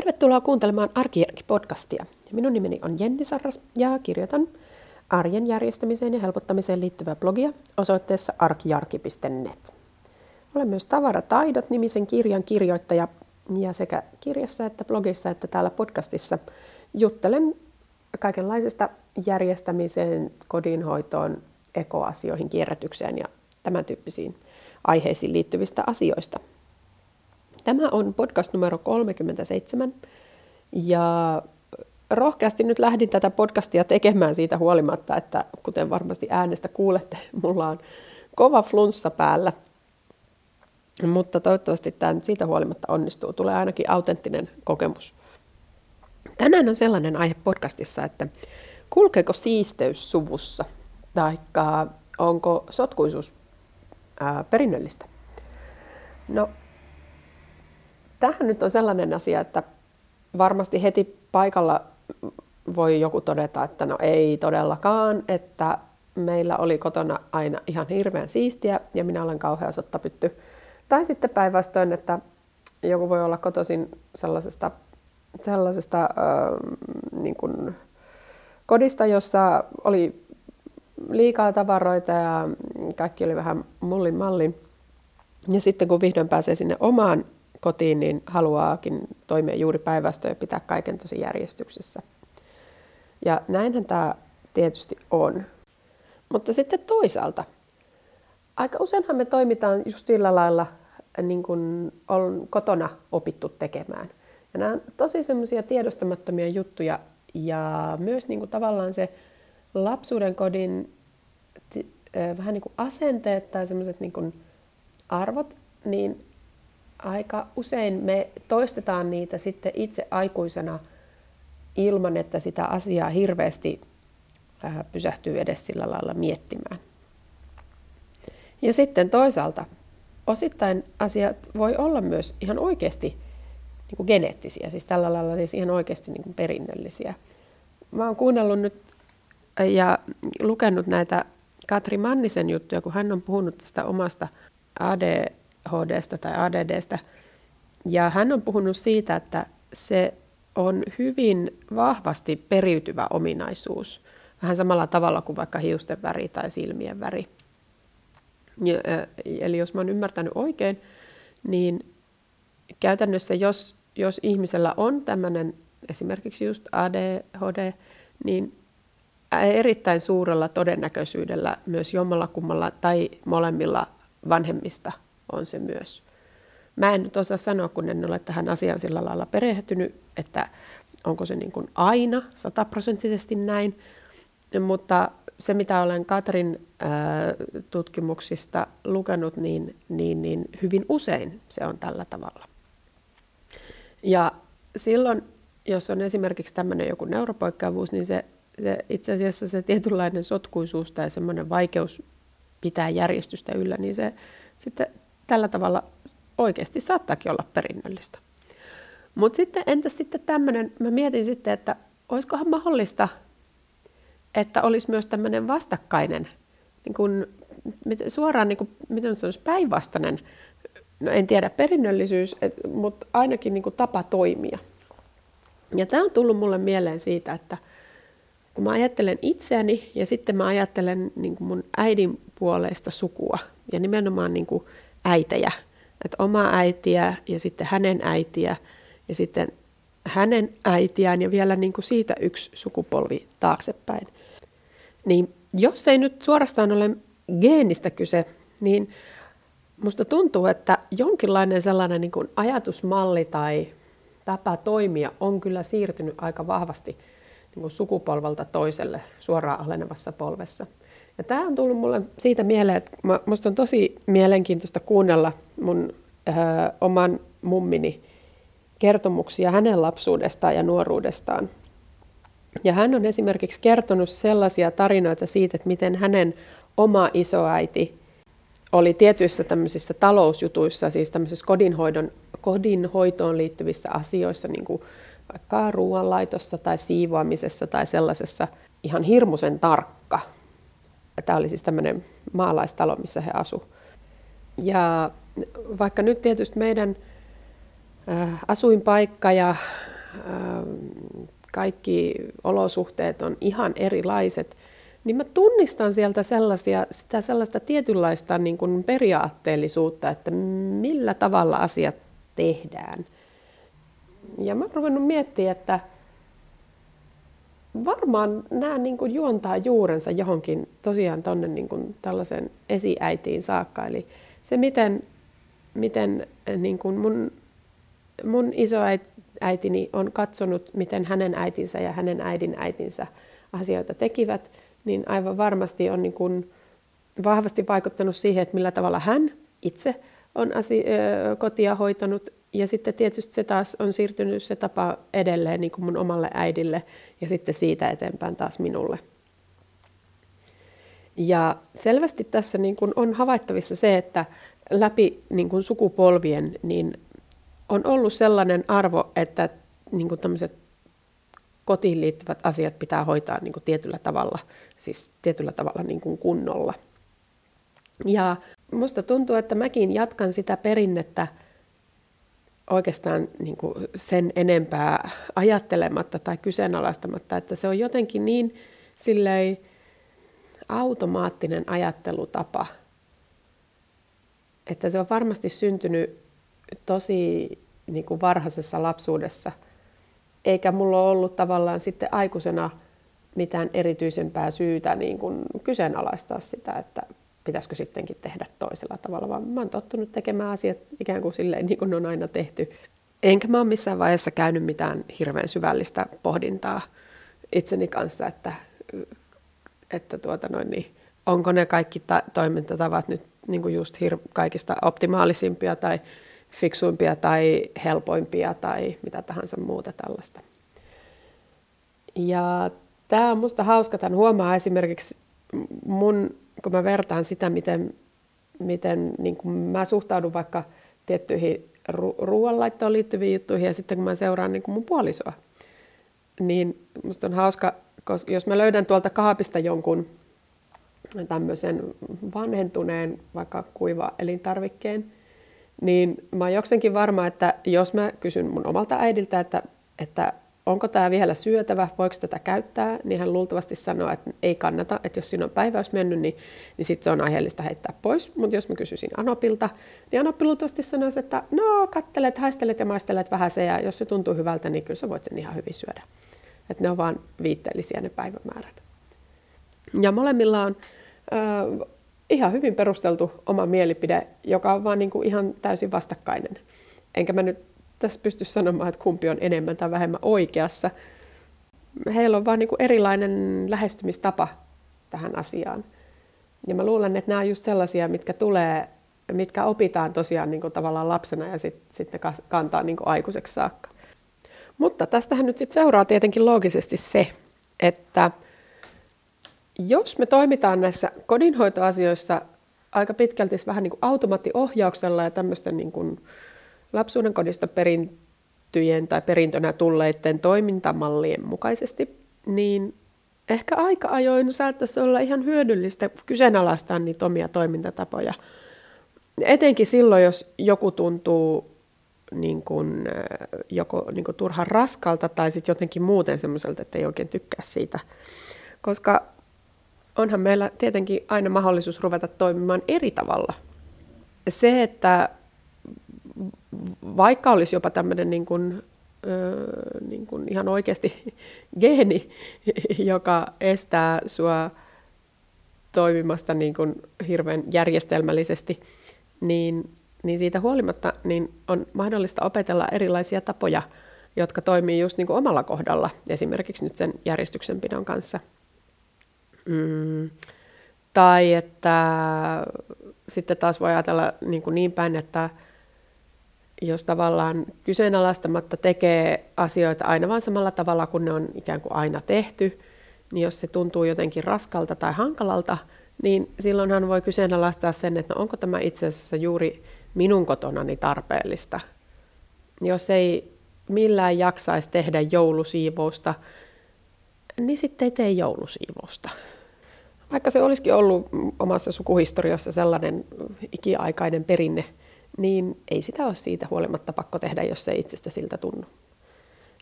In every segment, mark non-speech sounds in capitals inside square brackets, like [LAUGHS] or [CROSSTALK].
Tervetuloa kuuntelemaan Arkijärki-podcastia. Minun nimeni on Jenni Sarras ja kirjoitan arjen järjestämiseen ja helpottamiseen liittyvää blogia osoitteessa arkijarki.net. Olen myös Tavarataidot-nimisen kirjan kirjoittaja ja sekä kirjassa että blogissa että täällä podcastissa juttelen kaikenlaisesta järjestämiseen, kodinhoitoon, ekoasioihin, kierrätykseen ja tämän tyyppisiin aiheisiin liittyvistä asioista. Tämä on podcast numero 37 ja rohkeasti nyt lähdin tätä podcastia tekemään siitä huolimatta, että kuten varmasti äänestä kuulette, [LAUGHS] mulla on kova flunssa päällä. Mutta toivottavasti tämä nyt siitä huolimatta onnistuu. Tulee ainakin autenttinen kokemus. Tänään on sellainen aihe podcastissa, että kulkeeko siisteys suvussa, tai onko sotkuisuus ää, perinnöllistä. No, tähän nyt on sellainen asia, että varmasti heti paikalla voi joku todeta, että no ei todellakaan, että meillä oli kotona aina ihan hirveän siistiä ja minä olen kauhean sottapytty. Tai sitten päinvastoin, että joku voi olla kotoisin sellaisesta, sellaisesta äh, niin kuin kodista, jossa oli liikaa tavaroita ja kaikki oli vähän mullin mallin. Ja sitten kun vihdoin pääsee sinne omaan kotiin, niin haluaakin toimia juuri päinvastoin ja pitää kaiken tosi järjestyksessä. Ja näinhän tämä tietysti on. Mutta sitten toisaalta, aika useinhan me toimitaan just sillä lailla, niin kuin on kotona opittu tekemään. Ja nämä on tosi semmoisia tiedostamattomia juttuja ja myös niin kuin tavallaan se lapsuuden kodin vähän niin kuin asenteet tai semmoiset niin arvot, niin aika usein me toistetaan niitä sitten itse aikuisena ilman, että sitä asiaa hirveästi pysähtyy edes sillä lailla miettimään. Ja sitten toisaalta osittain asiat voi olla myös ihan oikeasti niin kuin geneettisiä, siis tällä lailla siis ihan oikeasti niin kuin perinnöllisiä. Mä oon kuunnellut nyt ja lukenut näitä Katri Mannisen juttuja, kun hän on puhunut tästä omasta ADHDsta tai ADDstä. Ja hän on puhunut siitä, että se on hyvin vahvasti periytyvä ominaisuus. Vähän samalla tavalla kuin vaikka hiusten väri tai silmien väri. Ja, eli jos mä oon ymmärtänyt oikein, niin käytännössä jos, jos ihmisellä on tämmöinen esimerkiksi just ADHD, niin erittäin suurella todennäköisyydellä myös jommalla kummalla tai molemmilla vanhemmista on se myös. Mä en nyt osaa sanoa, kun en ole tähän asiaan sillä lailla perehtynyt, että onko se niin kuin aina sataprosenttisesti näin, mutta se, mitä olen Katrin tutkimuksista lukenut, niin, niin, niin hyvin usein se on tällä tavalla. Ja silloin, jos on esimerkiksi tämmöinen joku neuropoikkeavuus, niin se se, itse asiassa se tietynlainen sotkuisuus tai semmoinen vaikeus pitää järjestystä yllä, niin se sitten tällä tavalla oikeasti saattaakin olla perinnöllistä. Mutta sitten entäs sitten tämmöinen, mä mietin sitten, että olisikohan mahdollista, että olisi myös tämmöinen vastakkainen, niin kun, suoraan niin kun, miten se olisi päinvastainen, no en tiedä perinnöllisyys, mutta ainakin niin tapa toimia. Ja tämä on tullut mulle mieleen siitä, että – kun mä ajattelen itseäni ja sitten mä ajattelen niin mun äidin puoleista sukua ja nimenomaan niin äitejä, että oma äitiä ja sitten hänen äitiä ja sitten hänen äitiään ja vielä niin kuin siitä yksi sukupolvi taaksepäin. Niin jos ei nyt suorastaan ole geenistä kyse, niin musta tuntuu, että jonkinlainen sellainen niin kuin ajatusmalli tai tapa toimia on kyllä siirtynyt aika vahvasti – niin kuin sukupolvelta toiselle suoraan alenevassa polvessa. Ja tämä on tullut mulle siitä mieleen, että minusta on tosi mielenkiintoista kuunnella mun ö, oman mummini kertomuksia hänen lapsuudestaan ja nuoruudestaan. Ja hän on esimerkiksi kertonut sellaisia tarinoita siitä, että miten hänen oma isoäiti oli tietyissä tämmöisissä talousjutuissa, siis tämmöisissä kodinhoidon, kodinhoitoon liittyvissä asioissa, niin kuin vaikka ruoanlaitossa tai siivoamisessa tai sellaisessa ihan hirmuisen tarkka. Tämä oli siis tämmöinen maalaistalo, missä he asu. Ja vaikka nyt tietysti meidän asuinpaikka ja kaikki olosuhteet on ihan erilaiset, niin mä tunnistan sieltä sellaisia, sitä sellaista tietynlaista niin kuin periaatteellisuutta, että millä tavalla asiat tehdään. Ja mä oon ruvennut miettimään, että varmaan nämä niin kuin juontaa juurensa johonkin tosiaan tuonne niin tällaisen esiäitiin saakka. Eli se, miten, miten niin kuin mun, mun isoäitini on katsonut, miten hänen äitinsä ja hänen äidin äitinsä asioita tekivät, niin aivan varmasti on niin kuin vahvasti vaikuttanut siihen, että millä tavalla hän itse on asi- kotia hoitanut. Ja sitten tietysti se taas on siirtynyt se tapa edelleen niin kuin mun omalle äidille ja sitten siitä eteenpäin taas minulle. Ja selvästi tässä niin kuin on havaittavissa se, että läpi niin kuin sukupolvien niin on ollut sellainen arvo, että niin kuin tämmöiset kotiin liittyvät asiat pitää hoitaa niin kuin tietyllä tavalla, siis tietyllä tavalla niin kuin kunnolla. Ja musta tuntuu, että mäkin jatkan sitä perinnettä oikeastaan niin kuin sen enempää ajattelematta tai kyseenalaistamatta, että se on jotenkin niin silleen automaattinen ajattelutapa, että se on varmasti syntynyt tosi niin kuin varhaisessa lapsuudessa, eikä mulla ole ollut tavallaan sitten aikuisena mitään erityisempää syytä niin kuin kyseenalaistaa sitä, että pitäisikö sittenkin tehdä toisella tavalla, vaan mä oon tottunut tekemään asiat ikään kuin silleen, niin kuin on aina tehty. Enkä mä ole missään vaiheessa käynyt mitään hirveän syvällistä pohdintaa itseni kanssa, että, että tuota noin, niin onko ne kaikki ta- toimintatavat nyt niin kuin just hir- kaikista optimaalisimpia tai fiksuimpia tai helpoimpia tai mitä tahansa muuta tällaista. Ja tämä on musta hauska, tämän huomaa esimerkiksi mun kun mä vertaan sitä, miten, miten niin kuin mä suhtaudun vaikka tiettyihin ru- ruoanlaittoon liittyviin juttuihin ja sitten kun mä seuraan niin kuin mun puolisoa, niin musta on hauska, koska jos mä löydän tuolta kaapista jonkun tämmöisen vanhentuneen vaikka kuiva elintarvikkeen, niin mä oon jokseenkin varma, että jos mä kysyn mun omalta äidiltä, että, että onko tämä vielä syötävä, voiko tätä käyttää, niin hän luultavasti sanoo, että ei kannata, että jos siinä on päiväys mennyt, niin, niin sitten se on aiheellista heittää pois. Mutta jos mä kysyisin Anopilta, niin Anoppi luultavasti sanoisi, että no kattelet, haistelet ja maistelet vähän se, ja jos se tuntuu hyvältä, niin kyllä sä voit sen ihan hyvin syödä. Että ne on vaan viitteellisiä ne päivämäärät. Ja molemmilla on äh, ihan hyvin perusteltu oma mielipide, joka on vaan niin kuin ihan täysin vastakkainen. Enkä mä nyt tässä pysty sanomaan, että kumpi on enemmän tai vähemmän oikeassa. Heillä on vaan niin kuin erilainen lähestymistapa tähän asiaan. Ja mä luulen, että nämä on just sellaisia, mitkä tulee, mitkä opitaan tosiaan niin kuin tavallaan lapsena ja sitten sit ne kantaa niin kuin aikuiseksi saakka. Mutta tästähän nyt sitten seuraa tietenkin loogisesti se, että jos me toimitaan näissä kodinhoitoasioissa aika pitkälti vähän niin kuin automaattiohjauksella ja tämmöisten niin kuin lapsuuden kodista perintyjen tai perintönä tulleiden toimintamallien mukaisesti, niin ehkä aika ajoin saattaisi olla ihan hyödyllistä kyseenalaistaa niitä omia toimintatapoja. Etenkin silloin, jos joku tuntuu niin kuin, joko niin kuin turhan raskalta tai sitten jotenkin muuten semmoiselta, että ei oikein tykkää siitä. Koska onhan meillä tietenkin aina mahdollisuus ruveta toimimaan eri tavalla. Se, että vaikka olisi jopa tämmöinen niin kuin, öö, niin kuin ihan oikeasti [LAUGHS] geeni, [LAUGHS] joka estää sua toimimasta niin kuin hirveän järjestelmällisesti, niin, niin siitä huolimatta niin on mahdollista opetella erilaisia tapoja, jotka toimii just niin kuin omalla kohdalla, esimerkiksi nyt sen järjestyksenpidon kanssa. Mm. Tai että sitten taas voi ajatella niin, kuin niin päin, että jos tavallaan kyseenalaistamatta tekee asioita aina vain samalla tavalla kuin ne on ikään kuin aina tehty, niin jos se tuntuu jotenkin raskalta tai hankalalta, niin silloin hän voi kyseenalaistaa sen, että no onko tämä itse asiassa juuri minun kotonani tarpeellista. Jos ei millään jaksaisi tehdä joulusiivousta, niin sitten ei tee joulusiivousta. Vaikka se olisikin ollut omassa sukuhistoriassa sellainen ikiaikainen perinne, niin ei sitä ole siitä huolimatta pakko tehdä, jos se itsestä siltä tunnu.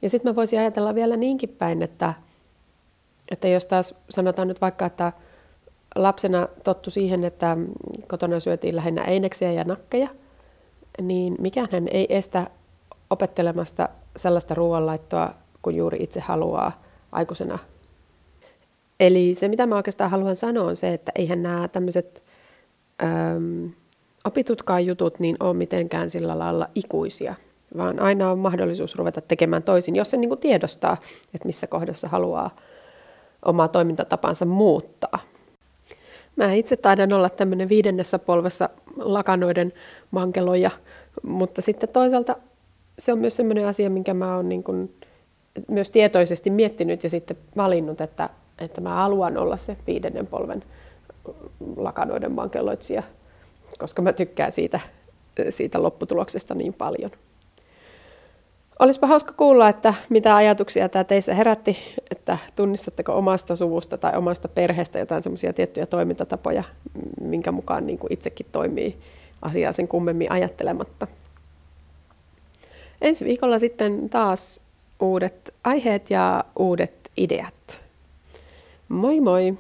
Ja sitten mä voisin ajatella vielä niinkin päin, että, että jos taas sanotaan nyt vaikka, että lapsena tottu siihen, että kotona syötiin lähinnä eineksiä ja nakkeja, niin mikään ei estä opettelemasta sellaista ruoanlaittoa, kun juuri itse haluaa aikuisena. Eli se, mitä mä oikeastaan haluan sanoa, on se, että eihän nämä tämmöiset opitutkaan jutut niin ole mitenkään sillä lailla ikuisia, vaan aina on mahdollisuus ruveta tekemään toisin, jos se niin kuin tiedostaa, että missä kohdassa haluaa omaa toimintatapansa muuttaa. Mä itse taidan olla tämmöinen viidennessä polvessa lakanoiden mankeloja, mutta sitten toisaalta se on myös semmoinen asia, minkä mä oon niin kuin myös tietoisesti miettinyt ja sitten valinnut, että, että mä haluan olla se viidennen polven lakanoiden mankeloitsija, koska mä tykkään siitä, siitä lopputuloksesta niin paljon. Olisipa hauska kuulla, että mitä ajatuksia tämä teissä herätti, että tunnistatteko omasta suvusta tai omasta perheestä jotain semmoisia tiettyjä toimintatapoja, minkä mukaan niin kuin itsekin toimii asiaa sen kummemmin ajattelematta. Ensi viikolla sitten taas uudet aiheet ja uudet ideat. Moi moi!